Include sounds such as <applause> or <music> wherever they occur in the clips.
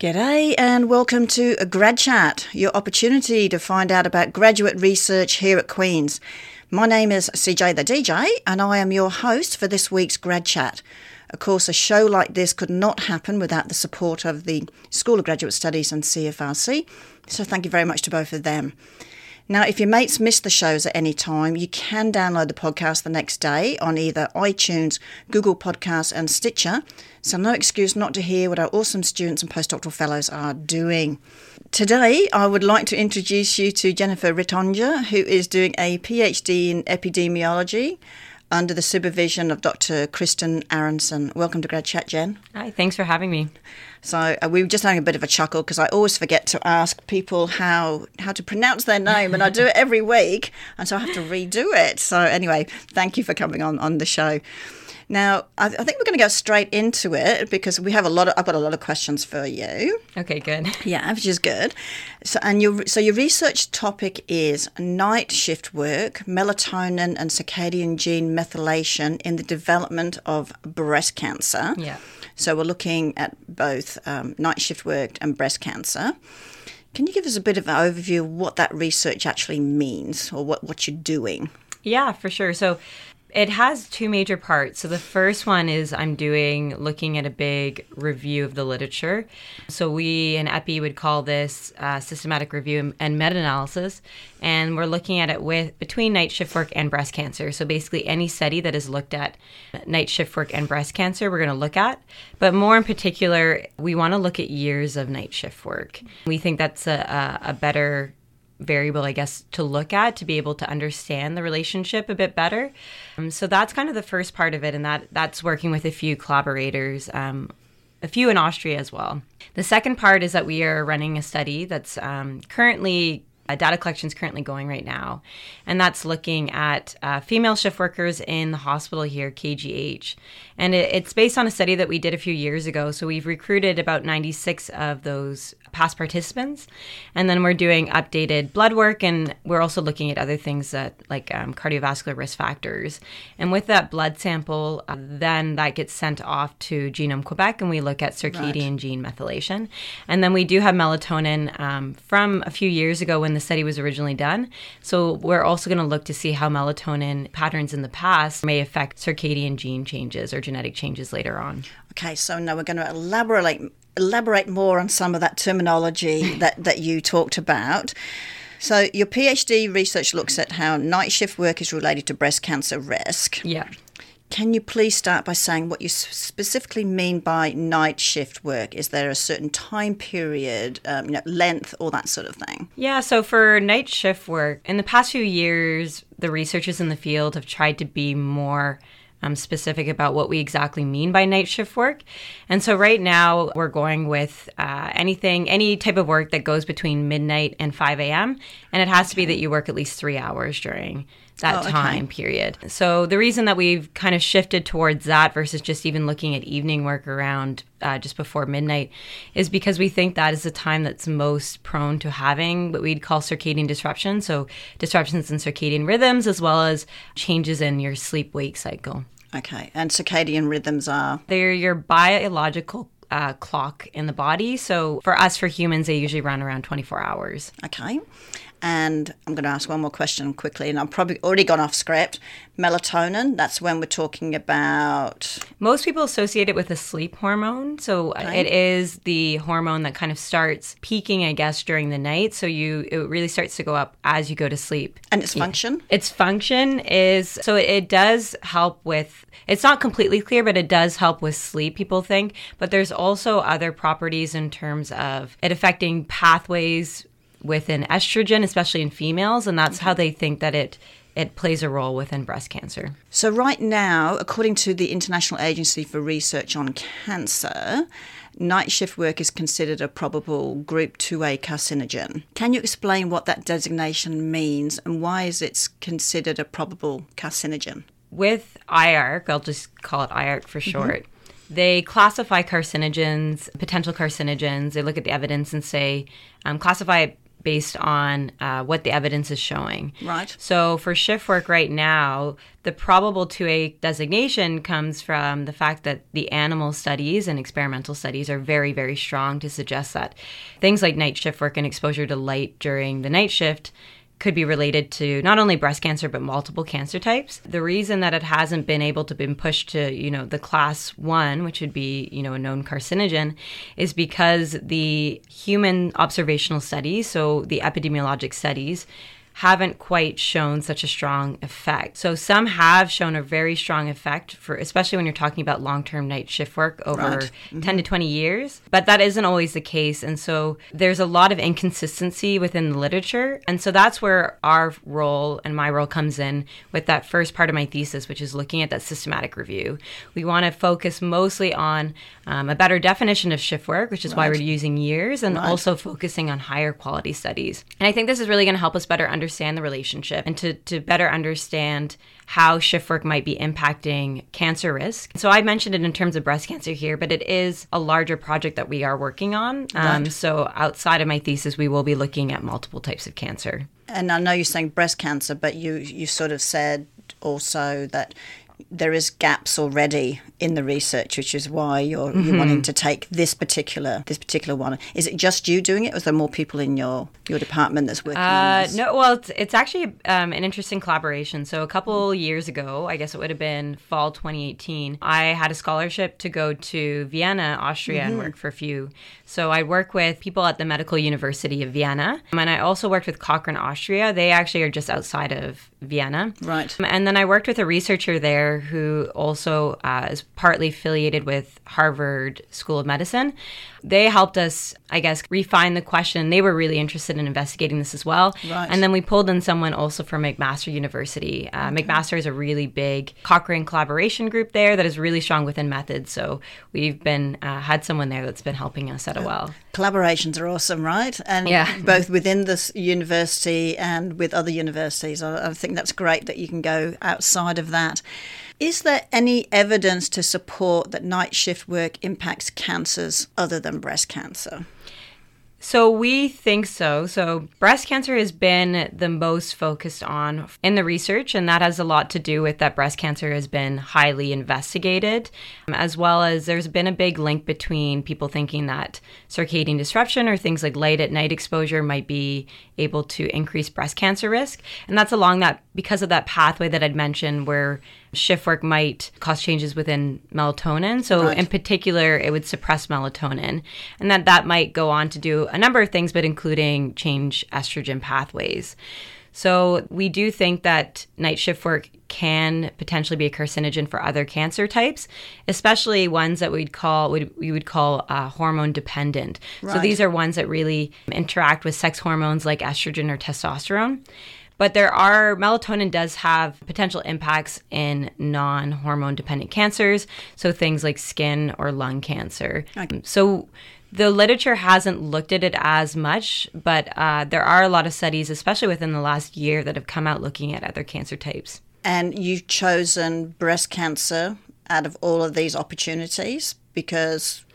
G'day and welcome to a Grad Chat, your opportunity to find out about graduate research here at Queen's. My name is CJ the DJ and I am your host for this week's Grad Chat. Of course, a show like this could not happen without the support of the School of Graduate Studies and CFRC, so thank you very much to both of them. Now, if your mates miss the shows at any time, you can download the podcast the next day on either iTunes, Google Podcasts, and Stitcher. So, no excuse not to hear what our awesome students and postdoctoral fellows are doing. Today, I would like to introduce you to Jennifer Ritonja, who is doing a PhD in epidemiology under the supervision of Dr. Kristan Aronson. Welcome to Grad Chat, Jen. Hi, thanks for having me. So uh, we were just having a bit of a chuckle because I always forget to ask people how how to pronounce their name, and I do it <laughs> every week, and so I have to redo it. So anyway, thank you for coming on on the show. Now, I, I think we're going to go straight into it because we have a lot of. I've got a lot of questions for you. Okay, good. Yeah, which is good. So, and your so your research topic is night shift work, melatonin, and circadian gene methylation in the development of breast cancer. Yeah. So we're looking at both um, night shift work and breast cancer. Can you give us a bit of an overview of what that research actually means or what, what you're doing? Yeah, for sure. So it has two major parts. So the first one is I'm doing looking at a big review of the literature. So we in EPI would call this uh, systematic review and meta-analysis, and we're looking at it with between night shift work and breast cancer. So basically, any study that has looked at night shift work and breast cancer, we're going to look at. But more in particular, we want to look at years of night shift work. We think that's a, a, a better variable, I guess, to look at to be able to understand the relationship a bit better. Um, so that's kind of the first part of it, and that that's working with a few collaborators. Um, a few in Austria as well. The second part is that we are running a study that's um, currently uh, data collection is currently going right now, and that's looking at uh, female shift workers in the hospital here, KGH. And it, it's based on a study that we did a few years ago. So we've recruited about 96 of those past participants, and then we're doing updated blood work, and we're also looking at other things that like um, cardiovascular risk factors. And with that blood sample, uh, then that gets sent off to Genome Quebec, and we look at circadian right. gene methylation. And then we do have melatonin um, from a few years ago when the the study was originally done. So we're also going to look to see how melatonin patterns in the past may affect circadian gene changes or genetic changes later on. Okay, so now we're going to elaborate elaborate more on some of that terminology <laughs> that, that you talked about. So, your PhD research looks at how night shift work is related to breast cancer risk. Yeah. Can you please start by saying what you specifically mean by night shift work? Is there a certain time period, um, you know, length, all that sort of thing? Yeah, so for night shift work, in the past few years, the researchers in the field have tried to be more um, specific about what we exactly mean by night shift work. And so right now we're going with uh, anything, any type of work that goes between midnight and 5 a.m. And it has to be that you work at least three hours during that oh, time okay. period. So the reason that we've kind of shifted towards that versus just even looking at evening work around uh, just before midnight is because we think that is the time that's most prone to having what we'd call circadian disruption. So disruptions in circadian rhythms as well as changes in your sleep wake cycle. Okay, and circadian rhythms are? They're your biological uh, clock in the body. So for us, for humans, they usually run around 24 hours. Okay. And I'm going to ask one more question quickly, and I've probably already gone off script. Melatonin, that's when we're talking about. Most people associate it with a sleep hormone. So uh, okay. it is the hormone that kind of starts peaking, I guess, during the night. So you it really starts to go up as you go to sleep. And its function? Yeah. Its function is so it, it does help with, it's not completely clear, but it does help with sleep, people think. But there's also other properties in terms of it affecting pathways within estrogen, especially in females, and that's how they think that it it plays a role within breast cancer. So right now, according to the International Agency for Research on Cancer, night shift work is considered a probable group 2A carcinogen. Can you explain what that designation means and why is it considered a probable carcinogen? With IARC, I'll just call it IARC for mm-hmm. short. Mm-hmm. They classify carcinogens, potential carcinogens. They look at the evidence and say, um, classify based on uh, what the evidence is showing. Right. So for shift work right now, the probable 2A designation comes from the fact that the animal studies and experimental studies are very, very strong to suggest that things like night shift work and exposure to light during the night shift could be related to not only breast cancer but multiple cancer types. The reason that it hasn't been able to been pushed to, you know, the class 1, which would be, you know, a known carcinogen, is because the human observational studies, so the epidemiologic studies haven't quite shown such a strong effect. So some have shown a very strong effect for especially when you're talking about long-term night shift work over Right. Mm-hmm. 10 to 20 years, but that isn't always the case and so there's a lot of inconsistency within the literature and so that's where our role and my role comes in with that first part of my thesis which is looking at that systematic review. We want to focus mostly on um, a better definition of shift work, which is why we're using years and Right. also focusing on higher quality studies. And I think this is really going to help us better understand the relationship and to, to better understand how shift work might be impacting cancer risk. So I mentioned it in terms of breast cancer here, but it is a larger project that we are working on. Um. So outside of my thesis, we will be looking at multiple types of cancer. And I know you're saying breast cancer, but you, you sort of said also that there is gaps already in the research, which is why you're, you're wanting to take this particular this particular one. Is it just you doing it, or is there more people in your your department that's working on Uh, this? no, well, it's, it's actually um, an interesting collaboration. So a couple years ago, I guess it would have been fall 2018, I had a scholarship to go to Vienna, Austria, and work for a few. So I work with people at the Medical University of Vienna, and I also worked with Cochrane, Austria. They actually are just outside of Vienna. Right. Um, And then I worked with a researcher there who also uh, is partly affiliated with Harvard School of Medicine. They helped us, I guess, refine the question. They were really interested in investigating this as well. Right. And then we pulled in someone also from McMaster University. Uh, McMaster is a really big Cochrane collaboration group there that is really strong within methods. So we've been uh, had someone there that's been helping us at a well. Collaborations are awesome, right? And Yeah. <laughs> both within this university and with other universities. I, I think that's great that you can go outside of that. Is there any evidence to support that night shift work impacts cancers other than breast cancer? So we think so. So breast cancer has been the most focused on in the research, and that has a lot to do with that breast cancer has been highly investigated, um, as well as there's been a big link between people thinking that circadian disruption or things like light at night exposure might be able to increase breast cancer risk. And that's along that because of that pathway that I'd mentioned where shift work might cause changes within melatonin. So Right. in particular, it would suppress melatonin, and that that might go on to do a number of things, but including change estrogen pathways. So we do think that night shift work can potentially be a carcinogen for other cancer types, especially ones that we'd call would we would call uh, hormone dependent. So these are ones that really interact with sex hormones like estrogen or testosterone. But there are, melatonin does have potential impacts in non hormone dependent cancers. So things like skin or lung cancer. So the literature hasn't looked at it as much, but uh, there are a lot of studies, especially within the last year, that have come out looking at other cancer types. And you've chosen breast cancer out of all of these opportunities because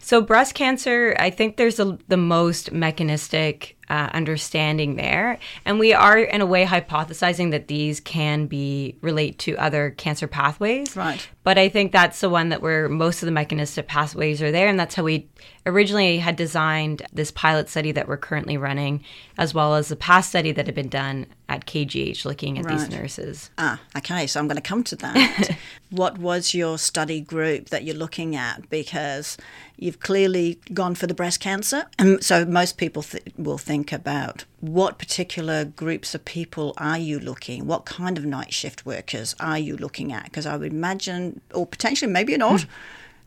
So breast cancer, I think there's a, the most mechanistic uh, understanding there, and we are in a way hypothesizing that these can be relate to other cancer pathways. Right. But I think that's the one that where most of the mechanistic pathways are there, and that's how we originally had designed this pilot study that we're currently running, as well as the past study that had been done at KGH looking at these nurses. Ah, okay, so I'm going to come to that. <laughs> what was your study group that you're looking at? Because you've clearly gone for the breast cancer. And so most people th- will think about what particular groups of people are you looking? What kind of night shift workers are you looking at? Because I would imagine, or potentially maybe not,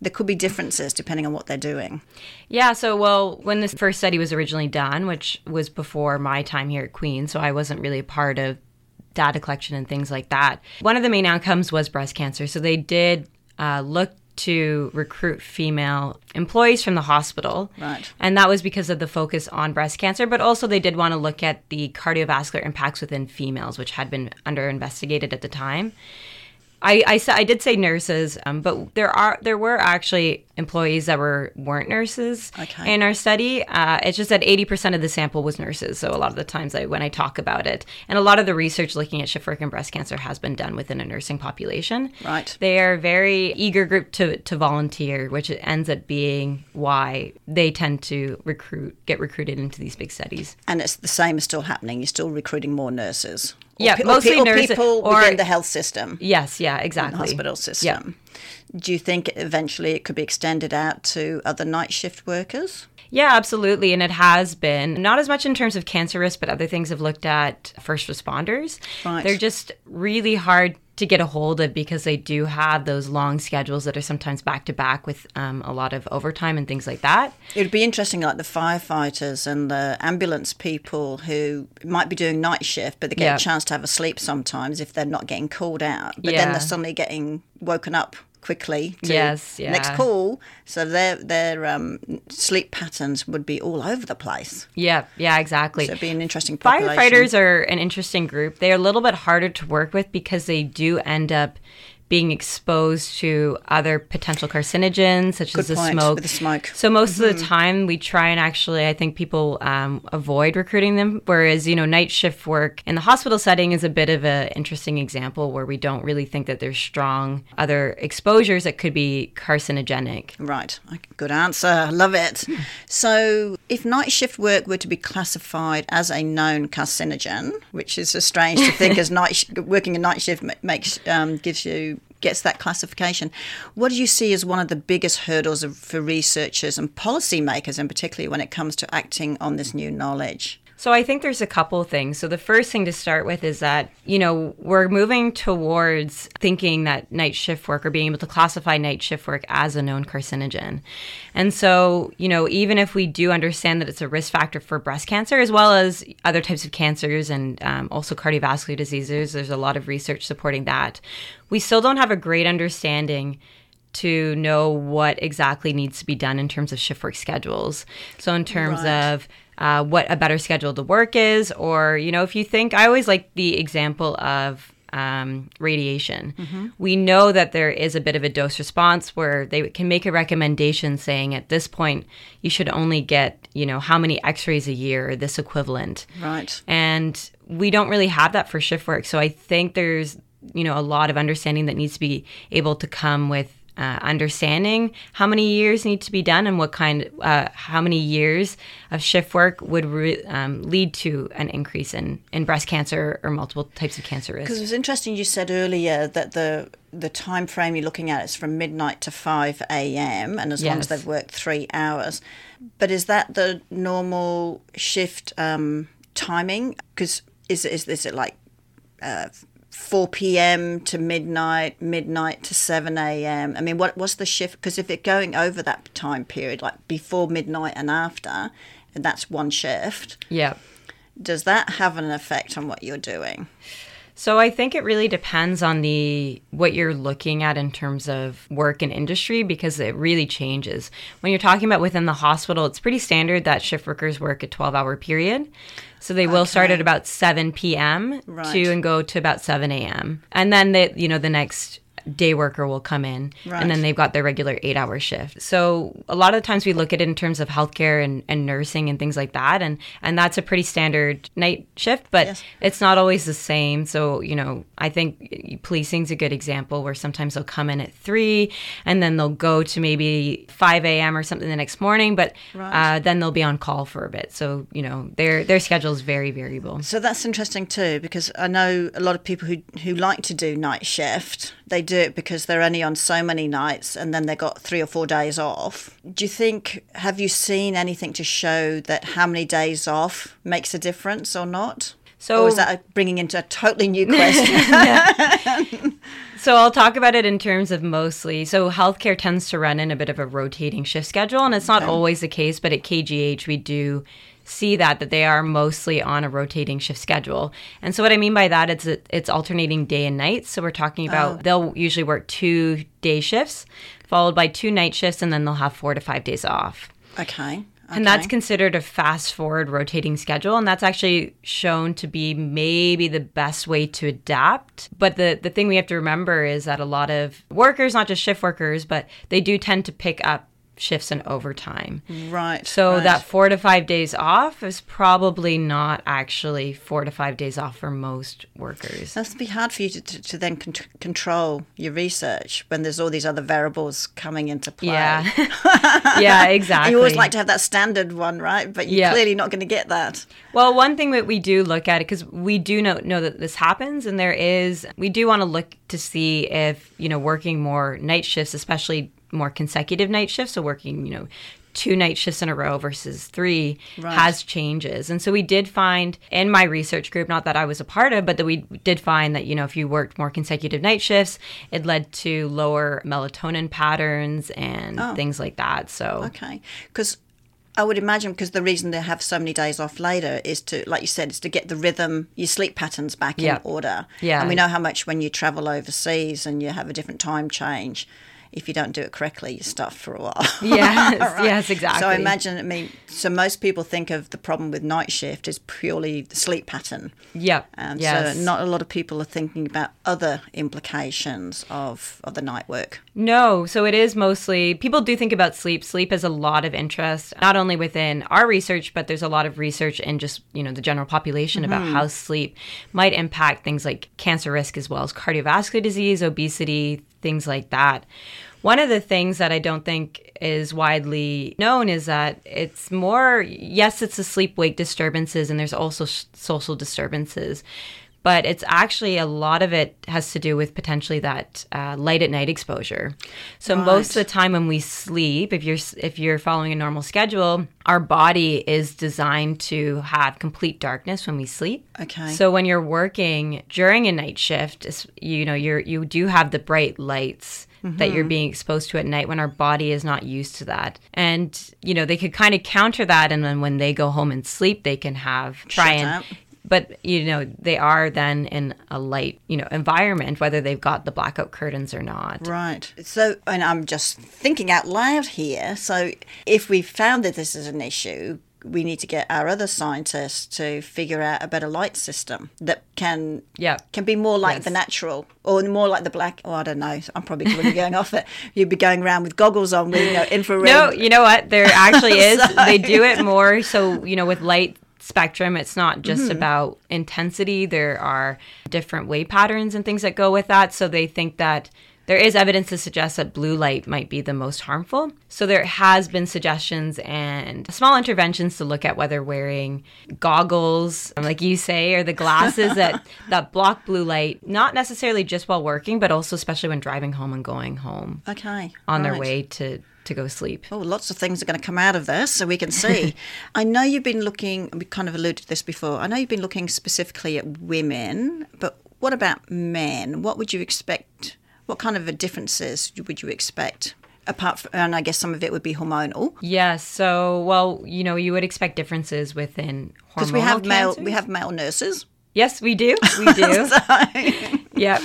there could be differences depending on what they're doing. Yeah, so well, when this first study was originally done, which was before my time here at Queen, so I wasn't really a part of data collection and things like that. One of the main outcomes was breast cancer. So they did uh, look to recruit female employees from the hospital. Right. And that was because of the focus on breast cancer, but also they did want to look at the cardiovascular impacts within females, which had been under investigated at the time. I, I, I did say nurses, um, but there are there were actually employees that were weren't nurses Okay. in our study. Uh, it's just that eighty percent of the sample was nurses. So a lot of the times I, when I talk about it, and a lot of the research looking at shift work and breast cancer has been done within a nursing population. Right. They are a very eager group to to volunteer, which ends up being why they tend to recruit get recruited into these big studies. And it's the same is still happening. You're still recruiting more nurses. Or Yeah, pe- or mostly pe- or nurses- people or- within the health system, Yes, yeah, exactly. hospital system. Yeah. Do you think eventually it could be extended out to other night shift workers? Yeah, absolutely. And it has been not as much in terms of cancer risk, but other things have looked at first responders. Right. They're just really hard to get a hold of because they do have those long schedules that are sometimes back to back with um, a lot of overtime and things like that. It would be interesting, like the firefighters and the ambulance people who might be doing night shift, but they get Yeah. a chance to have a sleep sometimes if they're not getting called out. But then they're suddenly getting woken up quickly to Yes, next call. So their their um, sleep patterns would be all over the place. Yeah, yeah, exactly. So it'd be an interesting population. Firefighters are an interesting group. They're a little bit harder to work with because they do end up being exposed to other potential carcinogens such Good as the point, smoke. the smoke. So most of Mm-hmm. the time, we try and actually, I think people um, avoid recruiting them. Whereas you know, night shift work in the hospital setting is a bit of an interesting example where we don't really think that there's strong other exposures that could be carcinogenic. Right. Good answer. Love it. So, if night shift work were to be classified as a known carcinogen, which is so strange to think <laughs> as night sh- working a night shift makes um, gives you gets that classification, what do you see as one of the biggest hurdles for researchers and policymakers, and particularly when it comes to acting on this new knowledge? So I think there's a couple of things. So the first thing to start with is that, you know, we're moving towards thinking that night shift work or being able to classify night shift work as a known carcinogen. And so, you know, even if we do understand that it's a risk factor for breast cancer as well as other types of cancers and um, also cardiovascular diseases, there's a lot of research supporting that. We still don't have a great understanding to know what exactly needs to be done in terms of shift work schedules. So, in terms Right. of uh, what a better schedule to work is, or, you know, if you think, I always like the example of um, radiation. We know that there is a bit of a dose response where they can make a recommendation saying at this point, you should only get, you know, how many x rays a year, or this equivalent. Right. And we don't really have that for shift work. So I think there's, you know, a lot of understanding that needs to be able to come with uh, understanding how many years need to be done and what kind, uh, how many years of shift work would re- um, lead to an increase in, in breast cancer or multiple types of cancer risk. Because it was interesting you said earlier that the the time frame you're looking at is from midnight to 5 a.m. and as long as they've worked three hours. But is that the normal shift um, timing? Because is, is, is it like uh, 4 p.m. to midnight, midnight to 7 a.m.? I mean, what what's the shift? Because if it's going over that time period, like before midnight and after, and that's one shift, Yeah. does that have an effect on what you're doing? So I think it really depends on the what you're looking at in terms of work and industry because it really changes. When you're talking about within the hospital, it's pretty standard that shift workers work a 12-hour period. So they will start at about 7 p.m. Right. to and go to about 7 a.m. And then the you know the next day worker will come in Right. and then they've got their regular eight hour shift. So a lot of the times we look at it in terms of healthcare and, and nursing and things like that. And, and that's a pretty standard night shift, but Yes. it's not always the same. So, you know, I think policing's a good example where sometimes they'll come in at three and then they'll go to maybe 5 a.m. or something the next morning, but Right. uh, then they'll be on call for a bit. So, you know, their, their schedule is very variable. So that's interesting too, because I know a lot of people who who like to do night shift. They do it because they're only on so many nights, and then they got three or four days off. Do you think? Have you seen anything to show that how many days off makes a difference or not? So or is that bringing into a totally new <laughs> question? So I'll talk about it in terms of mostly. So healthcare tends to run in a bit of a rotating shift schedule, and it's not always the case. But at KGH, we do see that that they are mostly on a rotating shift schedule. And so what I mean by that is that it's alternating day and night. So we're talking about oh. they'll usually work two day shifts, followed by two night shifts, and then they'll have four to five days off. okay, And that's considered a fast forward rotating schedule. And that's actually shown to be maybe the best way to adapt. But the, the thing we have to remember is that a lot of workers, not just shift workers, but they do tend to pick up shifts and overtime. Right. So right. that four to five days off is probably not actually four to five days off for most workers. That's be hard for you to, to, to then con- control your research when there's all these other variables coming into play. Yeah. <laughs> yeah, exactly. You always like to have that standard one, right? But you're Yeah. clearly not going to get that. Well, one thing that we do look at because we do know know that this happens, and there is we do want to look to see if you know working more night shifts, especially more consecutive night shifts, so working you know two night shifts in a row versus three Right. has changes. And so we did find in my research group, not that I was a part of, but that we did find that you know if you worked more consecutive night shifts, it led to lower melatonin patterns and oh. things like that. So Okay. Because I would imagine because the reason they have so many days off later is to, like you said, is to get the rhythm, your sleep patterns back Yeah. in order. Yeah. And we know how much when you travel overseas and you have a different time change, if you don't do it correctly, you're stuffed for a while. <laughs> yes, Right. yes, exactly. So I imagine, I mean, so most people think of the problem with night shift is purely the sleep pattern. Yeah. And um, yes. so not a lot of people are thinking about other implications of, of the night work. No, so it is mostly people do think about sleep. Sleep has a lot of interest, not only within our research, but there's a lot of research in just, you know, the general population about mm-hmm. how sleep might impact things like cancer risk as well as cardiovascular disease, obesity, things like that. One of the things that I don't think is widely known is that it's more, yes, it's the sleep wake disturbances, and there's also social disturbances but it's actually a lot of it has to do with potentially that uh, light at night exposure. So most of the time when we sleep, if you're if you're following a normal schedule, our body is designed to have complete darkness when we sleep. Okay. So when you're working during a night shift, you know you're you do have the bright lights. That you're being exposed to at night when our body is not used to that. And, you know, they could kind of counter that. And then when they go home and sleep, they can have try Shut and out. But you know they are then in a light you know environment whether they've got the blackout curtains or not Right. So, and I'm just thinking out loud here. So, if we found that this is an issue, we need to get our other scientists to figure out a better light system that can Yeah. can be more like Yes. the natural or more like the black. Oh, I don't know. I'm probably really going off it. You'd be going around with goggles on with you know, <laughs> infrared. no you know what there actually <laughs> is Sorry. they do it more so you know with light spectrum it's not just Mm-hmm. about intensity there are different wave patterns and things that go with that so they think that there is evidence to suggest that blue light might be the most harmful. So there has been suggestions and small interventions to look at whether wearing goggles, like you say, or the glasses that <laughs> that block blue light, not necessarily just while working, but also especially when driving home and going home Okay. on their way to to go sleep. Oh, lots of things are going to come out of this, so we can <laughs> see. I know you've been looking, we kind of alluded to this before. I know you've been looking specifically at women, but what about men? What would you expect? What kind of a differences would you expect? Apart from, and I guess some of it would be hormonal, Yes. So, well, you know, you would expect differences within hormonal because we have male, we have male nurses. Yes, we do. We <laughs> do. <laughs> yep.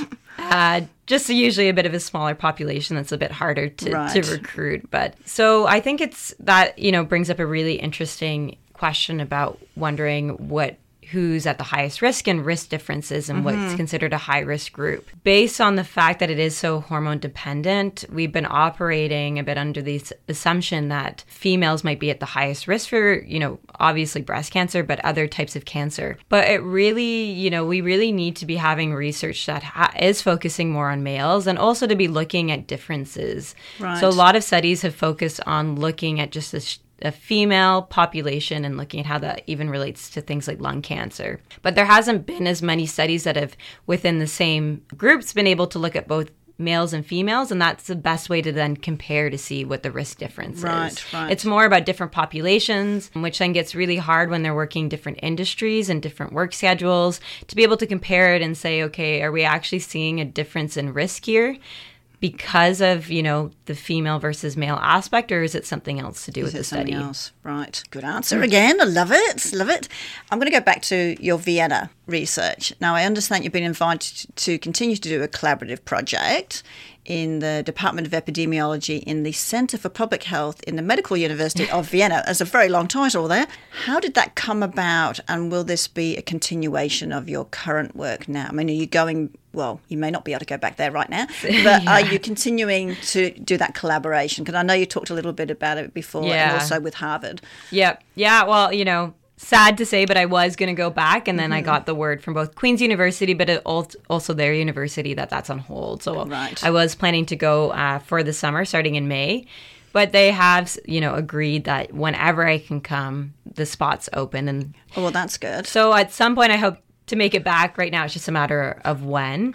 Uh, just usually a bit of a smaller population that's a bit harder to, Right. to recruit. But so I think it's that, you know, brings up a really interesting question about wondering what who's at the highest risk and risk differences and what's mm-hmm. considered a high risk group. Based on the fact that it is so hormone dependent, we've been operating a bit under the assumption that females might be at the highest risk for, you know, obviously breast cancer, but other types of cancer. But it really, you know, we really need to be having research that ha- is focusing more on males and also to be looking at differences. Right. So a lot of studies have focused on looking at just this a female population and looking at how that even relates to things like lung cancer. But there hasn't been as many studies that have within the same groups been able to look at both males and females and that's the best way to then compare to see what the risk difference Right, is. right. It's more about different populations, which then gets really hard when they're working different industries and different work schedules to be able to compare it and say, okay, are we actually seeing a difference in risk here? Because of you know the female versus male aspect, or is it something else to do Is with it the something study? else? Right. Good answer again. I love it. Love it. I'm going to go back to your Vienna research. Now, I understand you've been invited to continue to do a collaborative project in the Department of Epidemiology in the Center for Public Health in the Medical University of <laughs> Vienna. That's a very long title there. How did that come about, and will this be a continuation of your current work now? I mean, are you going well, you may not be able to go back there right now, <laughs> but yeah. are you continuing to do that collaboration? Because I know you talked a little bit about it before, yeah. and also with Harvard. Yep. Yeah. Well, you know, sad to say, but I was going to go back, and then mm-hmm. I got the word from both Queen's University, but also their university that that's on hold. So right. I was planning to go uh, for the summer, starting in May. But they have, you know, agreed that whenever I can come, the spot's open, and oh, well, that's good. So at some point, I hope to make it back. Right now, it's just a matter of when.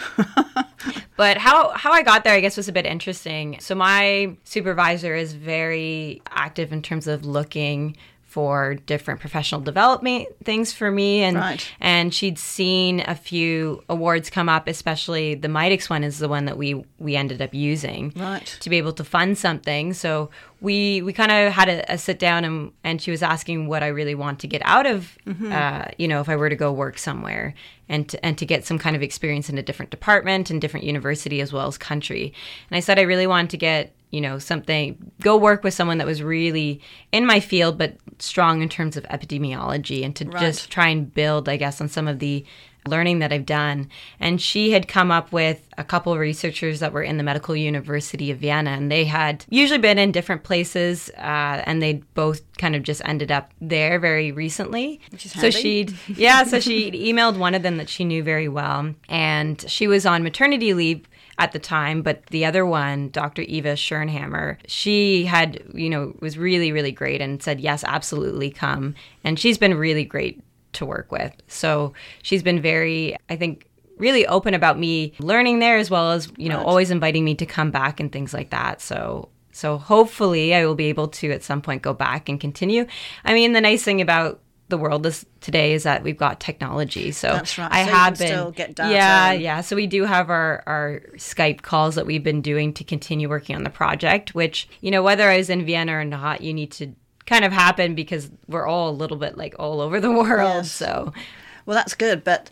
<laughs> but how how I got there, I guess, was a bit interesting. So my supervisor is very active in terms of looking for different professional development things for me and right. and she'd seen a few awards come up especially the Mitacs one is the one that we we ended up using right. to be able to fund something so we we kind of had a, a, sit down and and she was asking what I really want to get out of mm-hmm. uh, you know if I were to go work somewhere and to, and to get some kind of experience in a different department and different university as well as country and I said I really wanted to get you know something go work with someone that was really in my field but strong in terms of epidemiology and to right. just try and build i guess on some of the learning that I've done. And she had come up with a couple of researchers that were in the Medical University of Vienna, and they had usually been in different places, uh, and they both kind of just ended up there very recently. so she'd, yeah, so she <laughs> emailed one of them that she knew very well, and she was on maternity leave at the time, but the other one, Dr. Eva Schernhammer, she had, you know, was really, really great and said, yes, absolutely come. And she's been really great to work with. So she's been very, I think, really open about me learning there as well as, you know, right. always inviting me to come back and things like that. So so hopefully I will be able to at some point go back and continue. I mean, the nice thing about the world is today is that we've got technology. So right. I so have been Yeah, yeah. So we do have our our Skype calls that we've been doing to continue working on the project, which, you know, whether I was in Vienna or not, you need to kind of happen because we're all a little bit like all over the <laughs> world. Yes. So well that's good, but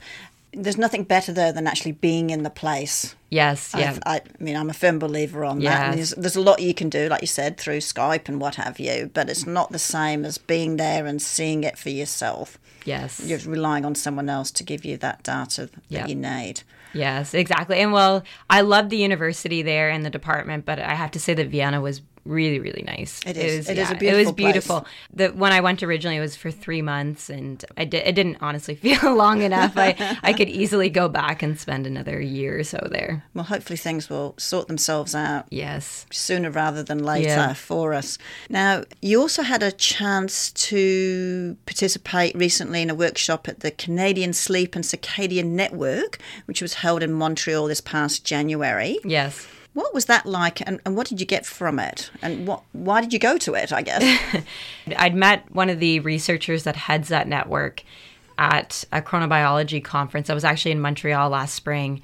there's nothing better though than actually being in the place. Yes, yeah. I, I mean, I'm a firm believer on yes. that. There's, there's, a lot you can do, like you said, through Skype and what have you, but it's not the same as being there and seeing it for yourself. Yes. You're relying on someone else to give you that data that yep. you need. Yes, exactly. And well, I love the university there and the department, but I have to say that Vienna was really really nice. It is. It, was, it yeah, is a beautiful. It was beautiful. Place. The when I went originally, it was for three months, and I did. It didn't honestly <laughs> feel long enough. I I could easily go back and spend another year or so there. Well, hopefully things will sort themselves out. Yes. Sooner rather than later yeah. for us. Now, you also had a chance to participate recently in a workshop at the Canadian Sleep and Circadian Network, which was held in Montreal this past January. Yes. What was that like, and, and what did you get from it, and what why did you go to it? I guess <laughs> I'd met one of the researchers that heads that network at a chronobiology conference. I was actually in Montreal last spring,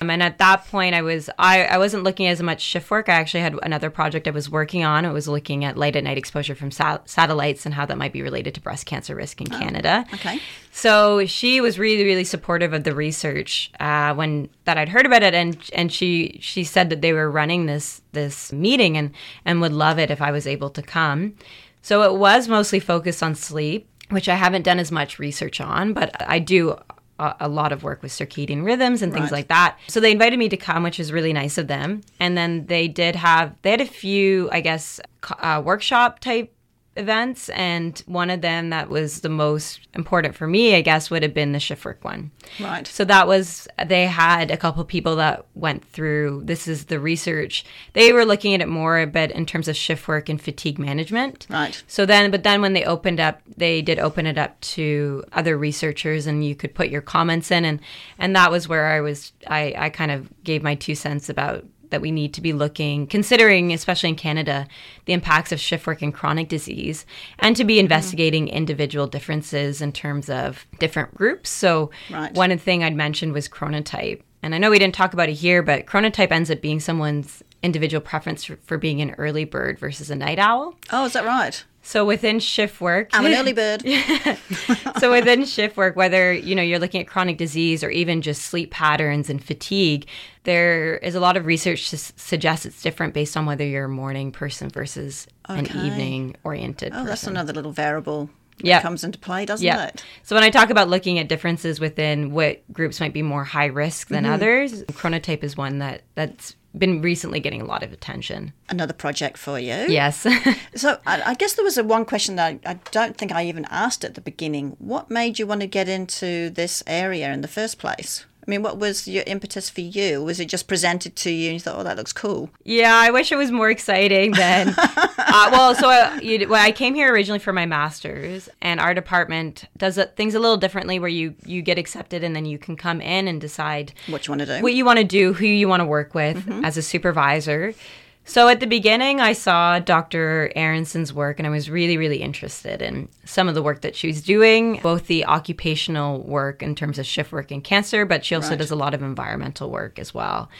um, and at that point, I was I, I wasn't looking as much shift work. I actually had another project I was working on. It was looking at light at night exposure from sa- satellites and how that might be related to breast cancer risk in oh, Canada. Okay. So she was really really supportive of the research uh, when that I'd heard about it, and and she she said that they were running this this meeting and and would love it if I was able to come. So it was mostly focused on sleep which I haven't done as much research on, but I do a, lot of work with circadian rhythms and things right. like that. So they invited me to come, which was really nice of them. And then they did have they had a few, I guess, uh, workshop type events, and one of them that was the most important for me, I guess, would have been the shift work one. Right. So that was they had a couple people that went through. This is the research. They were looking at it more a bit in terms of shift work and fatigue management. Right. So then, but then when they opened up, they did open it up to other researchers, and you could put your comments in, and and that was where I was. I I kind of gave my two cents about that we need to be looking, considering, especially in Canada, the impacts of shift work and chronic disease, and to be mm-hmm. investigating mm-hmm. individual differences in terms of different groups. So, right. one thing I'd mentioned was chronotype. And I know we didn't talk about it here, but chronotype ends up being someone's individual preference for, for being an early bird versus a night owl. Oh, is that right? So within shift work, I'm an <laughs> early bird. <laughs> so within shift work, whether you know you're looking at chronic disease or even just sleep patterns and fatigue, there is a lot of research to s- suggest it's different based on whether you're a morning person versus an evening oriented Oh, person. that's another little variable that Yeah. comes into play, doesn't Yeah. it? So when I talk about looking at differences within what groups might be more high risk than mm-hmm. others, chronotype is one that that's been recently getting a lot of attention. Another project for you. Yes. <laughs> So I, I guess there was a one question that I, I don't think I even asked at the beginning. What made you want to get into this area in the first place? I mean, what was your impetus for you? Was it just presented to you and you thought, oh, that looks cool? Yeah, I wish it was more exciting than. <laughs> uh, well, so uh, you, well, I came here originally for my master's, and our department does things a little differently, where you you get accepted and then you can come in and decide What you want to do? what you want to do, who you want to work with as a supervisor. So at the beginning, I saw Dr. Aronson's work, and I was really, really interested in some of the work that she was doing, both the occupational work in terms of shift work and cancer, but she also Right. does a lot of environmental work as well.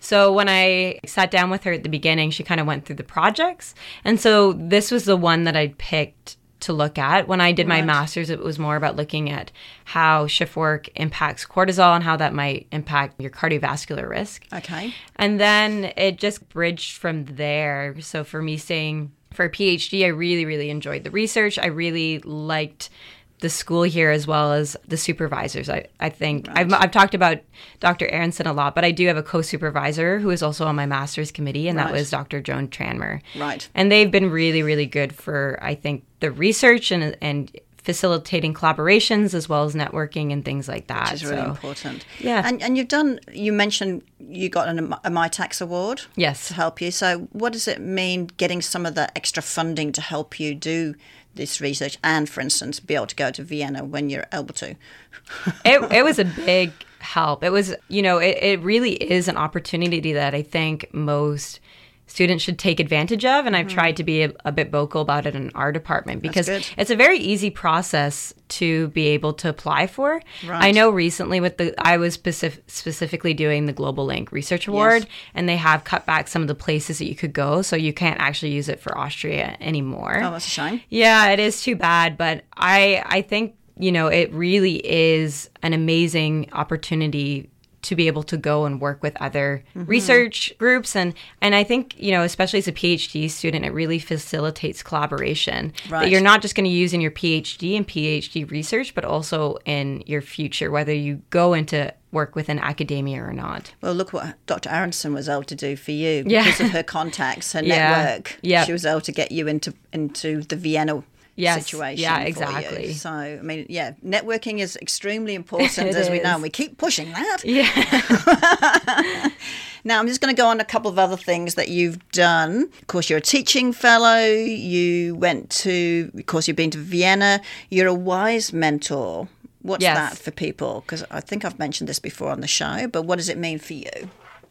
So when I sat down with her at the beginning, she kind of went through the projects. And so this was the one that I picked to look at. When I did my Right. master's, it was more about looking at how shift work impacts cortisol and how that might impact your cardiovascular risk. okay. And then it just bridged from there. So for me saying for a PhD, I really, really enjoyed the research. I really liked the school here as well as the supervisors. I, I think I've, I've talked about Dr. Aronson a lot, but I do have a co-supervisor who is also on my master's committee, and that was Dr. Joan Tranmer. Right. And they've been really, really good for, I think, the research and, and facilitating collaborations as well as networking and things like that. Which is really So, important. Yeah. And, and you've done, you mentioned you got an, a Mitacs award Yes. to help you. So what does it mean getting some of the extra funding to help you do this research and, for instance, be able to go to Vienna when you're able to? <laughs> it, it was a big help. It was, you know, it, it really is an opportunity that I think most students should take advantage of. And I've tried mm. to be a, a bit vocal about it in our department because it's a very easy process to be able to apply for. Right. I know recently with the, I was specific, specifically doing the Globalink Research Award, and they have cut back some of the places that you could go. So you can't actually use it for Austria anymore. Oh, that's a shame. Yeah, it is too bad, but I I think you know it really is an amazing opportunity to be able to go and work with other mm-hmm. research groups and and I think you know especially as a PhD student it really facilitates collaboration Right. that you're not just going to use in your PhD and PhD research but also in your future whether you go into work within academia or not. Well, look what Dr. Aronson was able to do for you Yeah. because of her <laughs> contacts, her Yeah. network. Yep. She was able to get you into into the Vienna Yes. situation. Yeah, exactly. So, I mean, yeah, networking is extremely important, <laughs> as we know, and we keep pushing that. Yeah. <laughs> Now, I'm just going to go on a couple of other things that you've done. Of course, you're a teaching fellow. You went to, of course, you've been to Vienna. You're a WISE mentor. What's Yes. that for people? Because I think I've mentioned this before on the show, but what does it mean for you?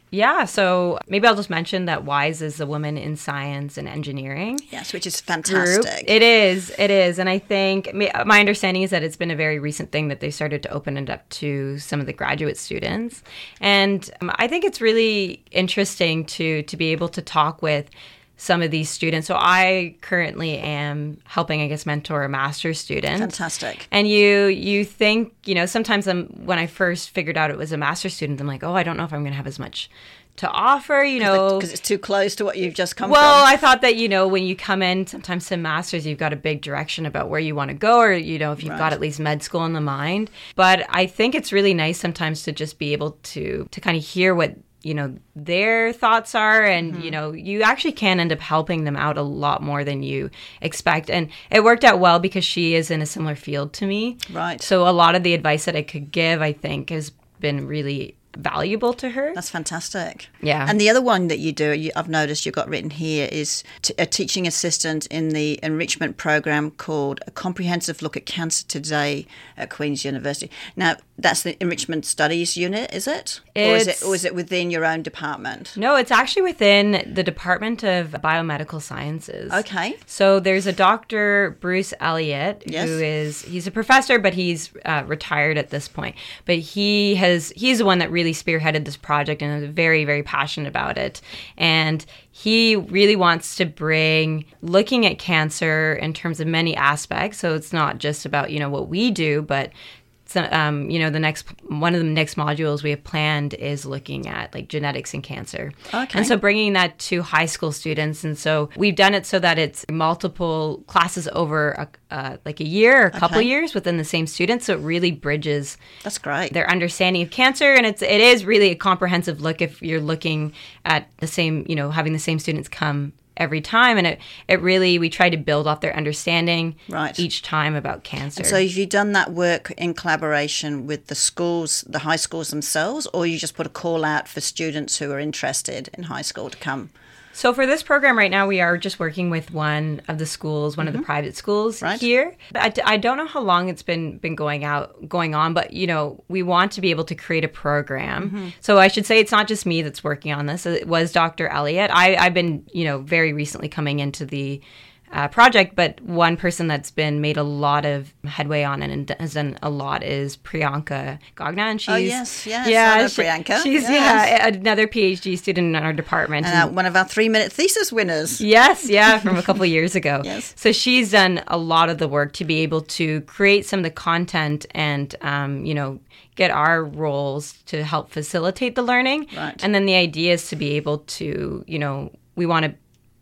Yeah, so maybe I'll just mention that WISE is a woman in science and engineering. Yes, which is group. fantastic. It is, it is, and I think my understanding is that it's been a very recent thing that they started to open it up to some of the graduate students, and um, I think it's really interesting to to be able to talk with some of these students. So I currently am helping, I guess, mentor a master's student. Fantastic. And you you think you know sometimes I'm when I first figured out it was a master's student I'm like oh I don't know if I'm going to have as much to offer you know Because it's too close to what you've just come well, from. I thought that you know when you come in sometimes to masters, you've got a big direction about where you want to go, or you know if you've Right. got at least med school in the mind. But I think it's really nice sometimes to just be able to to kind of hear what you know their thoughts are, and Mm-hmm. you know you actually can end up helping them out a lot more than you expect. And it worked out well because she is in a similar field to me, Right. So a lot of the advice that I could give, I think, has been really valuable to her. That's fantastic. Yeah. And the other one that you do, you, I've noticed you've got written here, is t- a teaching assistant in the enrichment program called A Comprehensive Look at Cancer Today at Queen's University. Now, that's the enrichment studies unit, is it? or is it or is it within your own department? No, it's actually within the Department of Biomedical Sciences. Okay. So there's a Dr. Bruce Elliott Yes. who is he's a professor, but he's uh, retired at this point. But he has he's the one that really spearheaded this project and is very very passionate about it. And he really wants to bring looking at cancer in terms of many aspects. So it's not just about you know what we do, but so, um, you know, the next one of the next modules we have planned is looking at like genetics and cancer. Okay. And so bringing that to high school students, and so we've done it so that it's multiple classes over a, uh, like a year or a couple Okay. years within the same student. So it really bridges That's great. their understanding of cancer, and it's it is really a comprehensive look if you're looking at the same, you know, having the same students come every time and it it really we try to build off their understanding Right. each time about cancer So have you done that work in collaboration with the schools, the high schools themselves, or you just put a call out for students who are interested in high school to come? So for this program right now, we are just working with one of the schools, one of the private schools Mm-hmm. Right. here. I, I don't know how long it's been been going out going on, but you know we want to be able to create a program. Mm-hmm. So I should say it's not just me that's working on this. It was Dr. Elliott. I, I've been you know very recently coming into the uh, project, but one person that's been made a lot of headway on it and has done a lot is Priyanka Gagna, and she's Oh, yes, yes, yeah, she- Priyanka, she's yes. yeah another PhD student in our department. Uh, one of our three minute thesis winners. Yes, yeah, from a <laughs> couple of years ago. Yes. So she's done a lot of the work to be able to create some of the content and, um, you know, get our roles to help facilitate the learning. Right. And then the idea is to be able to, you know, we want to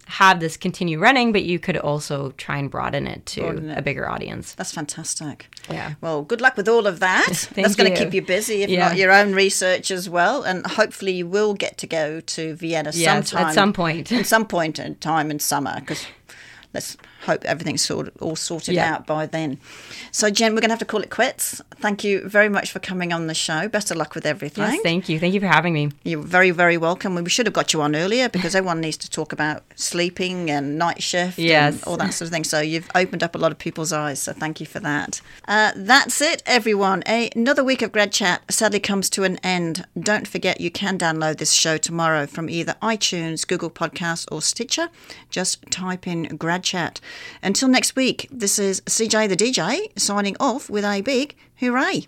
have this continue running, but you could also try and broaden it to Broaden it. a bigger audience. That's fantastic. Yeah. Well, good luck with all of that. <laughs> That's going to keep you busy, if Yeah. not your own research as well. And hopefully, you will get to go to Vienna Yes, sometime. at some point. At some point in time in summer, because let's hope everything's all sorted Yeah. out by then. So, Jen, we're going to have to call it quits. Thank you very much for coming on the show. Best of luck with everything. Yes, thank you. Thank you for having me. You're very, very welcome. We should have got you on earlier because <laughs> everyone needs to talk about sleeping and night shift Yes. and all that sort of thing. So you've opened up a lot of people's eyes. So thank you for that. Uh, that's it, everyone. A- another week of Grad Chat sadly comes to an end. Don't forget you can download this show tomorrow from either iTunes, Google Podcasts, or Stitcher. Just type in Grad Chat. Until next week, this is CJ the DJ signing off with a big hooray.